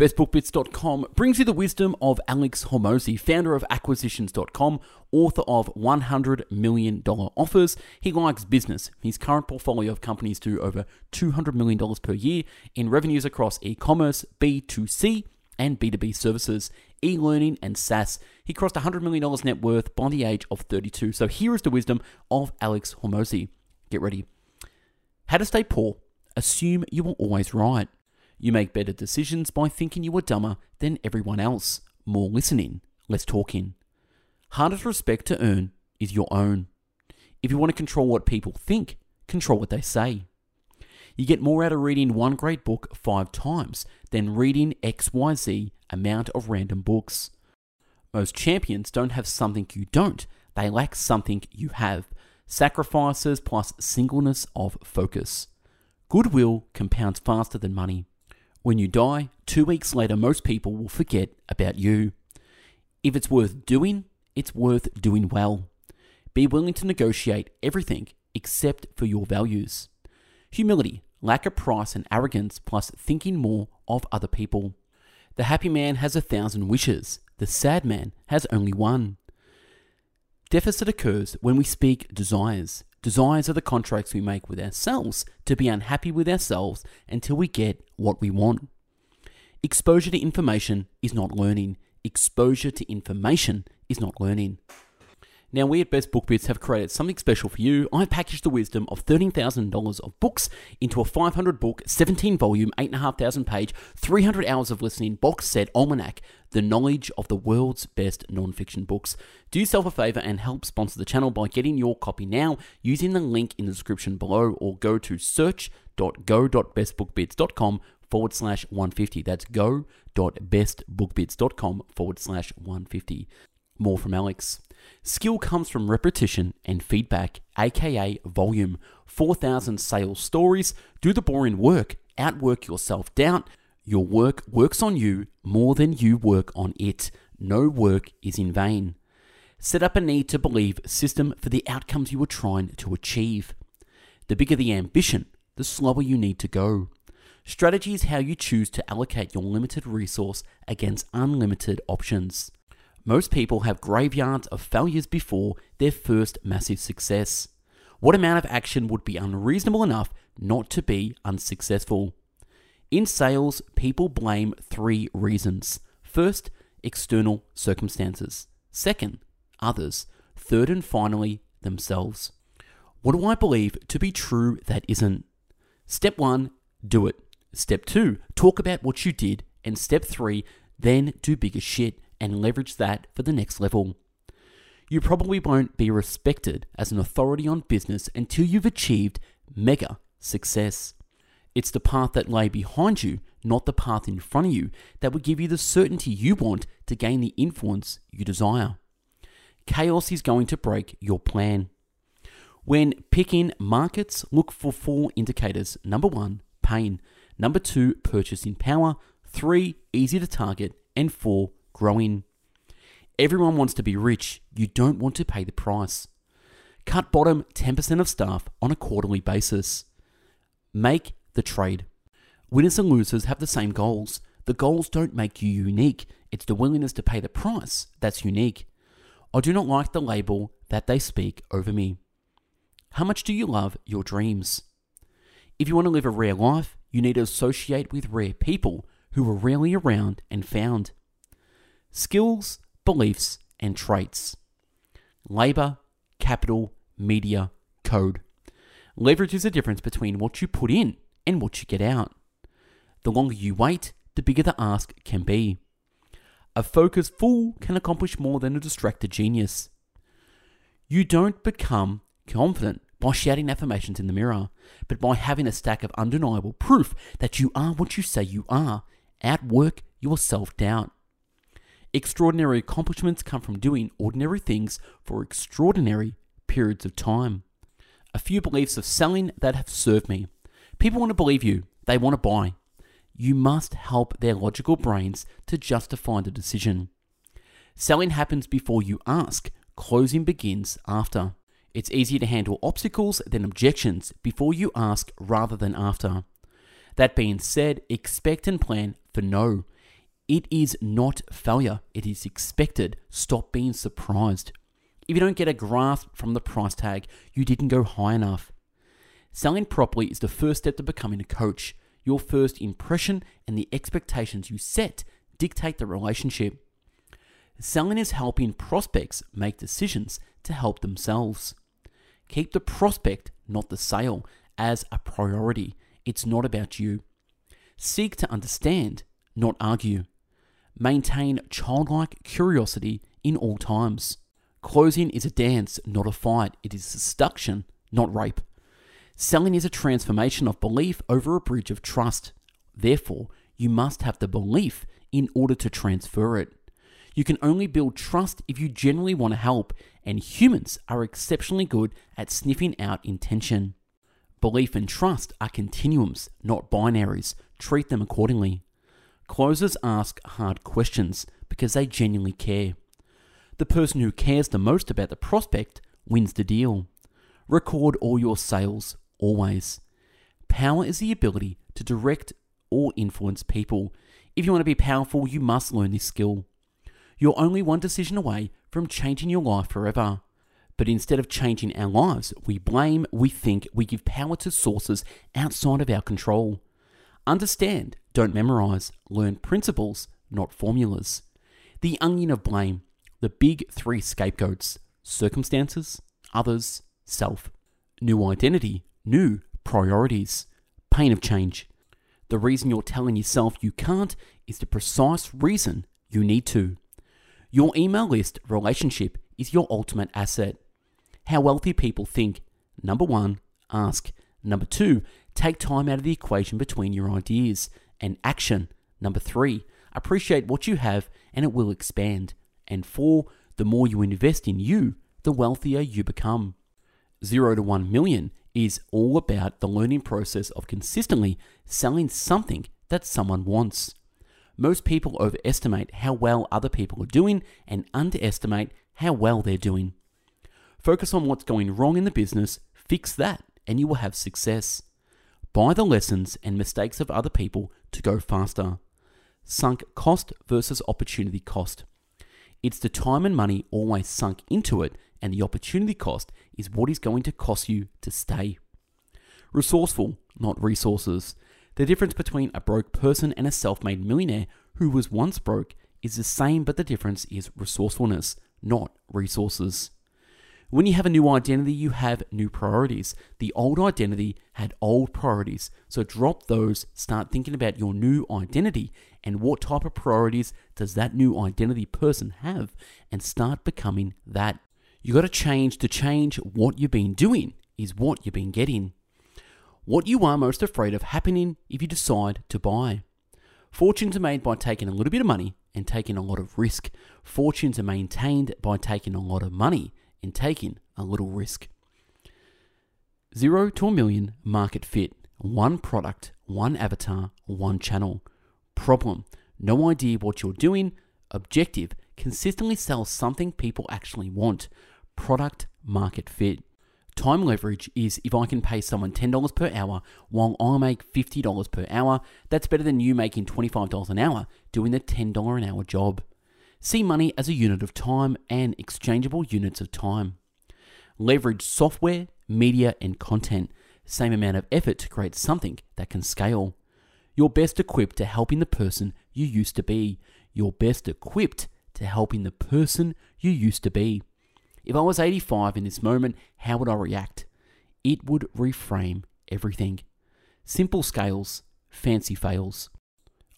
BestBookBits.com brings you the wisdom of Alex Hormozi, founder of Acquisitions.com, author of $100 million offers. He likes business. His current portfolio of companies do over $200 million per year in revenues across e commerce, B2C, and B2B services, e learning, and SaaS. He crossed $100 million net worth by the age of 32. So here is the wisdom of Alex Hormozi. Get ready. How to stay poor. Assume you are always right. You make better decisions by thinking you are dumber than everyone else. More listening, less talking. Hardest respect to earn is your own. If you want to control what people think, control what they say. You get more out of reading one great book five times than reading XYZ amount of random books. Most champions don't have something you don't, they lack something you have. Sacrifices plus singleness of focus. Goodwill compounds faster than money. When you die, two weeks later, most people will forget about you. If it's worth doing, it's worth doing well. Be willing to negotiate everything except for your values. Humility, lack of price, and arrogance, plus thinking more of other people. The happy man has a thousand wishes, the sad man has only one. Deficit occurs when we speak desires. Desires are the contracts we make with ourselves to be unhappy with ourselves until we get what we want. Exposure to information is not learning. Exposure to information is not learning. Now, we at Best Book Bits have created something special for you. I've packaged the wisdom of $13,000 of books into a 500 book, 17 volume, 8,500 page, 300 hours of listening box set almanac, the knowledge of the world's best non-fiction books. Do yourself a favor and help sponsor the channel by getting your copy now using the link in the description below or go to search.go.bestbookbits.com forward slash 150. That's go.bestbookbits.com forward slash 150. More from Alex. Skill comes from repetition and feedback, aka volume. 4,000 sales stories. Do the boring work. Outwork your self doubt. Your work works on you more than you work on it. No work is in vain. Set up a need to believe system for the outcomes you are trying to achieve. The bigger the ambition, the slower you need to go. Strategy is how you choose to allocate your limited resource against unlimited options. Most people have graveyards of failures before their first massive success. What amount of action would be unreasonable enough not to be unsuccessful? In sales, people blame three reasons. First, external circumstances. Second, others. Third and finally, themselves. What do I believe to be true that isn't? Step one, do it. Step two, talk about what you did. And step three, then do bigger shit and leverage that for the next level. You probably won't be respected as an authority on business until you've achieved mega success. It's the path that lay behind you, not the path in front of you, that will give you the certainty you want to gain the influence you desire. Chaos is going to break your plan. When picking markets, look for four indicators. Number one, pain. Number two, purchasing power. Three, easy to target. And four, growing. Everyone wants to be rich. You don't want to pay the price. Cut bottom 10% of staff on a quarterly basis. Make the trade. Winners and losers have the same goals. The goals don't make you unique. It's the willingness to pay the price that's unique. I do not like the label that they speak over me. How much do you love your dreams? If you want to live a rare life, you need to associate with rare people who are rarely around and found. Skills, beliefs, and traits. Labor, capital, media, code. Leverage is the difference between what you put in and what you get out. The longer you wait, the bigger the ask can be. A focused fool can accomplish more than a distracted genius. You don't become confident by shouting affirmations in the mirror, but by having a stack of undeniable proof that you are what you say you are. Outwork your self doubt. Extraordinary accomplishments come from doing ordinary things for extraordinary periods of time. A few beliefs of selling that have served me. People want to believe you, they want to buy. You must help their logical brains to justify the decision. Selling happens before you ask, closing begins after. It's easier to handle obstacles than objections before you ask rather than after. That being said, expect and plan for no. It is not failure, it is expected. Stop being surprised. If you don't get a grasp from the price tag, you didn't go high enough. Selling properly is the first step to becoming a coach. Your first impression and the expectations you set dictate the relationship. Selling is helping prospects make decisions to help themselves. Keep the prospect, not the sale, as a priority. It's not about you. Seek to understand, not argue. Maintain childlike curiosity in all times. Closing is a dance, not a fight. It is seduction, not rape. Selling is a transformation of belief over a bridge of trust. Therefore, you must have the belief in order to transfer it. You can only build trust if you genuinely want to help, and humans are exceptionally good at sniffing out intention. Belief and trust are continuums, not binaries. Treat them accordingly. Closers ask hard questions because they genuinely care. The person who cares the most about the prospect wins the deal. Record all your sales, always. Power is the ability to direct or influence people. If you want to be powerful, you must learn this skill. You're only one decision away from changing your life forever. But instead of changing our lives, we blame, we think, we give power to sources outside of our control. Understand, don't memorize, learn principles, not formulas. The onion of blame, the big three scapegoats circumstances, others, self. New identity, new priorities, pain of change. The reason you're telling yourself you can't is the precise reason you need to. Your email list relationship is your ultimate asset. How wealthy people think. Number one, ask. Number two, take time out of the equation between your ideas. And action. Number three, appreciate what you have and it will expand. And four, the more you invest in you, the wealthier you become. Zero to one million is all about the learning process of consistently selling something that someone wants. Most people overestimate how well other people are doing and underestimate how well they're doing. Focus on what's going wrong in the business, fix that, and you will have success. Buy the lessons and mistakes of other people to go faster. Sunk cost versus opportunity cost. It's the time and money always sunk into it and the opportunity cost is what is going to cost you to stay. Resourceful, not resources. The difference between a broke person and a self made millionaire who was once broke is the same, but the difference is resourcefulness, not resources. When you have a new identity, you have new priorities. The old identity had old priorities. So drop those, start thinking about your new identity and what type of priorities does that new identity person have, and start becoming that. You got to change to change what you've been doing, is what you've been getting. What you are most afraid of happening if you decide to buy. Fortunes are made by taking a little bit of money and taking a lot of risk. Fortunes are maintained by taking a lot of money and taking a little risk. Zero to a million market fit. One product, one avatar, one channel. Problem no idea what you're doing. Objective consistently sell something people actually want product market fit. Time leverage is if I can pay someone $10 per hour while I make $50 per hour, that's better than you making $25 an hour doing the $10 an hour job. See money as a unit of time and exchangeable units of time. Leverage software, media, and content. Same amount of effort to create something that can scale. You're best equipped to helping the person you used to be. You're best equipped to helping the person you used to be. If I was 85 in this moment, how would I react? It would reframe everything. Simple scales, fancy fails.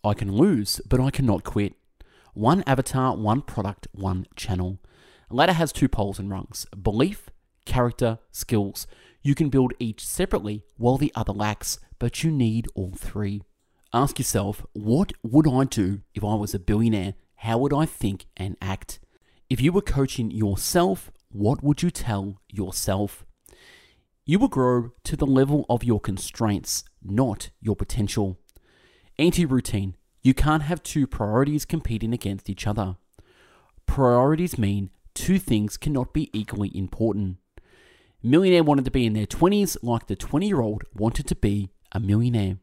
I can lose, but I cannot quit. One avatar, one product, one channel. Ladder has two poles and rungs belief, character, skills. You can build each separately while the other lacks, but you need all three. Ask yourself, what would I do if I was a billionaire? How would I think and act? If you were coaching yourself, what would you tell yourself? You will grow to the level of your constraints, not your potential. Anti routine. You can't have two priorities competing against each other. Priorities mean two things cannot be equally important. Millionaire wanted to be in their 20s like the 20 year old wanted to be a millionaire.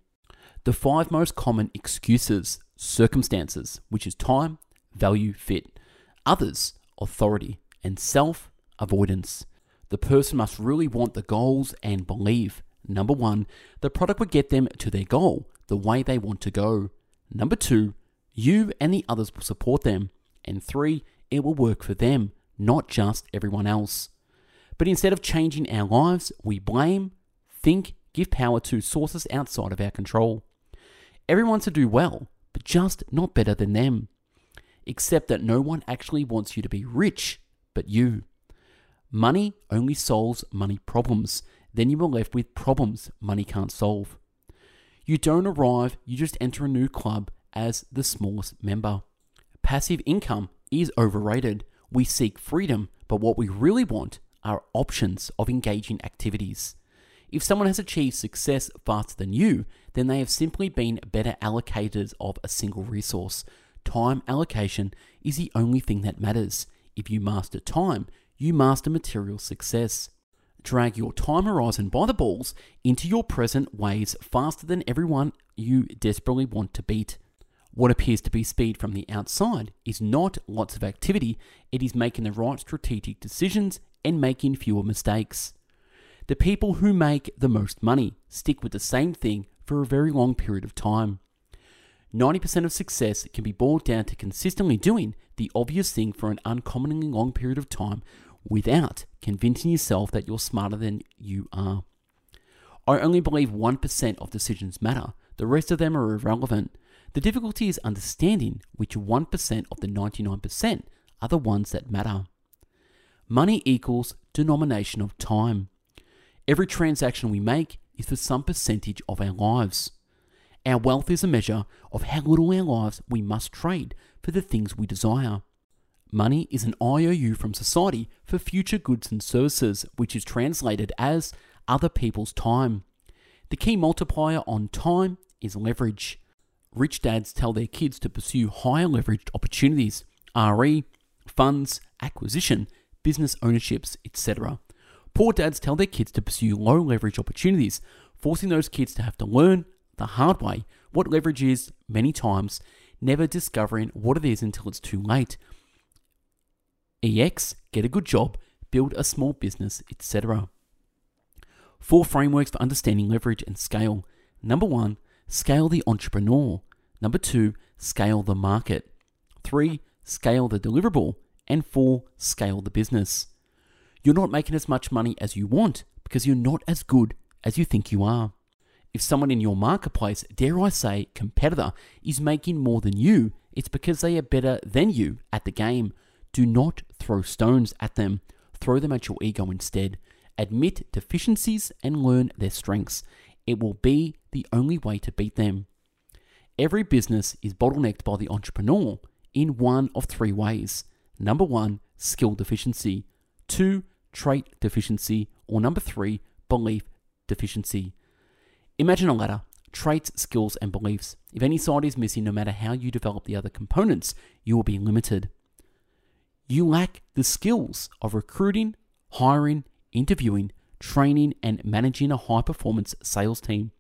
The five most common excuses circumstances, which is time, value, fit. Others, authority, and self, avoidance. The person must really want the goals and believe. Number one, the product would get them to their goal the way they want to go. Number two, you and the others will support them. And three, it will work for them, not just everyone else. But instead of changing our lives, we blame, think, give power to sources outside of our control. Everyone to do well, but just not better than them. Except that no one actually wants you to be rich, but you. Money only solves money problems. Then you are left with problems money can't solve. You don't arrive, you just enter a new club as the smallest member. Passive income is overrated. We seek freedom, but what we really want are options of engaging activities. If someone has achieved success faster than you, then they have simply been better allocators of a single resource. Time allocation is the only thing that matters. If you master time, you master material success. Drag your time horizon by the balls into your present ways faster than everyone you desperately want to beat. What appears to be speed from the outside is not lots of activity, it is making the right strategic decisions and making fewer mistakes. The people who make the most money stick with the same thing for a very long period of time. 90% of success can be boiled down to consistently doing the obvious thing for an uncommonly long period of time without convincing yourself that you're smarter than you are. I only believe 1% of decisions matter, the rest of them are irrelevant. The difficulty is understanding which 1% of the 99% are the ones that matter. Money equals denomination of time. Every transaction we make is for some percentage of our lives. Our wealth is a measure of how little our lives we must trade for the things we desire. Money is an IOU from society for future goods and services, which is translated as other people's time. The key multiplier on time is leverage. Rich dads tell their kids to pursue higher leveraged opportunities, RE, funds, acquisition, business ownerships, etc. Poor dads tell their kids to pursue low leverage opportunities, forcing those kids to have to learn the hard way what leverage is many times, never discovering what it is until it's too late. EX, get a good job, build a small business, etc. Four frameworks for understanding leverage and scale. Number one, scale the entrepreneur. Number two, scale the market. Three, scale the deliverable. And four, scale the business. You're not making as much money as you want because you're not as good as you think you are. If someone in your marketplace, dare I say, competitor, is making more than you, it's because they are better than you at the game. Do not throw stones at them, throw them at your ego instead. Admit deficiencies and learn their strengths. It will be the only way to beat them. Every business is bottlenecked by the entrepreneur in one of three ways. Number one, skill deficiency. Two, trait deficiency. Or number three, belief deficiency. Imagine a ladder traits, skills, and beliefs. If any side is missing, no matter how you develop the other components, you will be limited. You lack the skills of recruiting, hiring, interviewing, training, and managing a high performance sales team.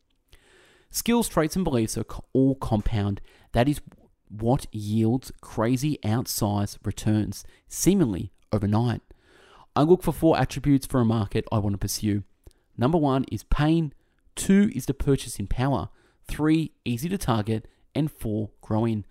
Skills, traits, and beliefs are all compound. That is what yields crazy outsized returns, seemingly overnight. I look for four attributes for a market I want to pursue. Number one is pain, two is the purchasing power, three, easy to target, and four, growing.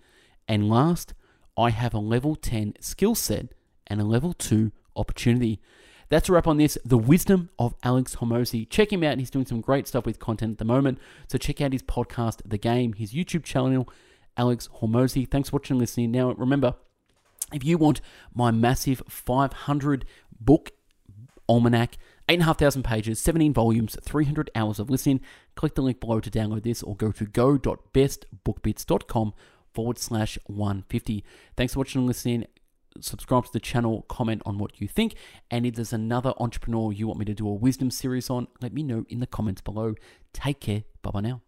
And last, I have a level 10 skill set and a level 2 opportunity. That's a wrap on this. The wisdom of Alex Hormozi. Check him out. He's doing some great stuff with content at the moment. So check out his podcast, The Game, his YouTube channel, Alex Hormozi. Thanks for watching and listening. Now, remember, if you want my massive 500 book almanac, 8,500 pages, 17 volumes, 300 hours of listening, click the link below to download this or go to go.bestbookbits.com forward slash 150. Thanks for watching and listening subscribe to the channel, comment on what you think. And if there's another entrepreneur you want me to do a wisdom series on, let me know in the comments below. Take care. Bye bye now.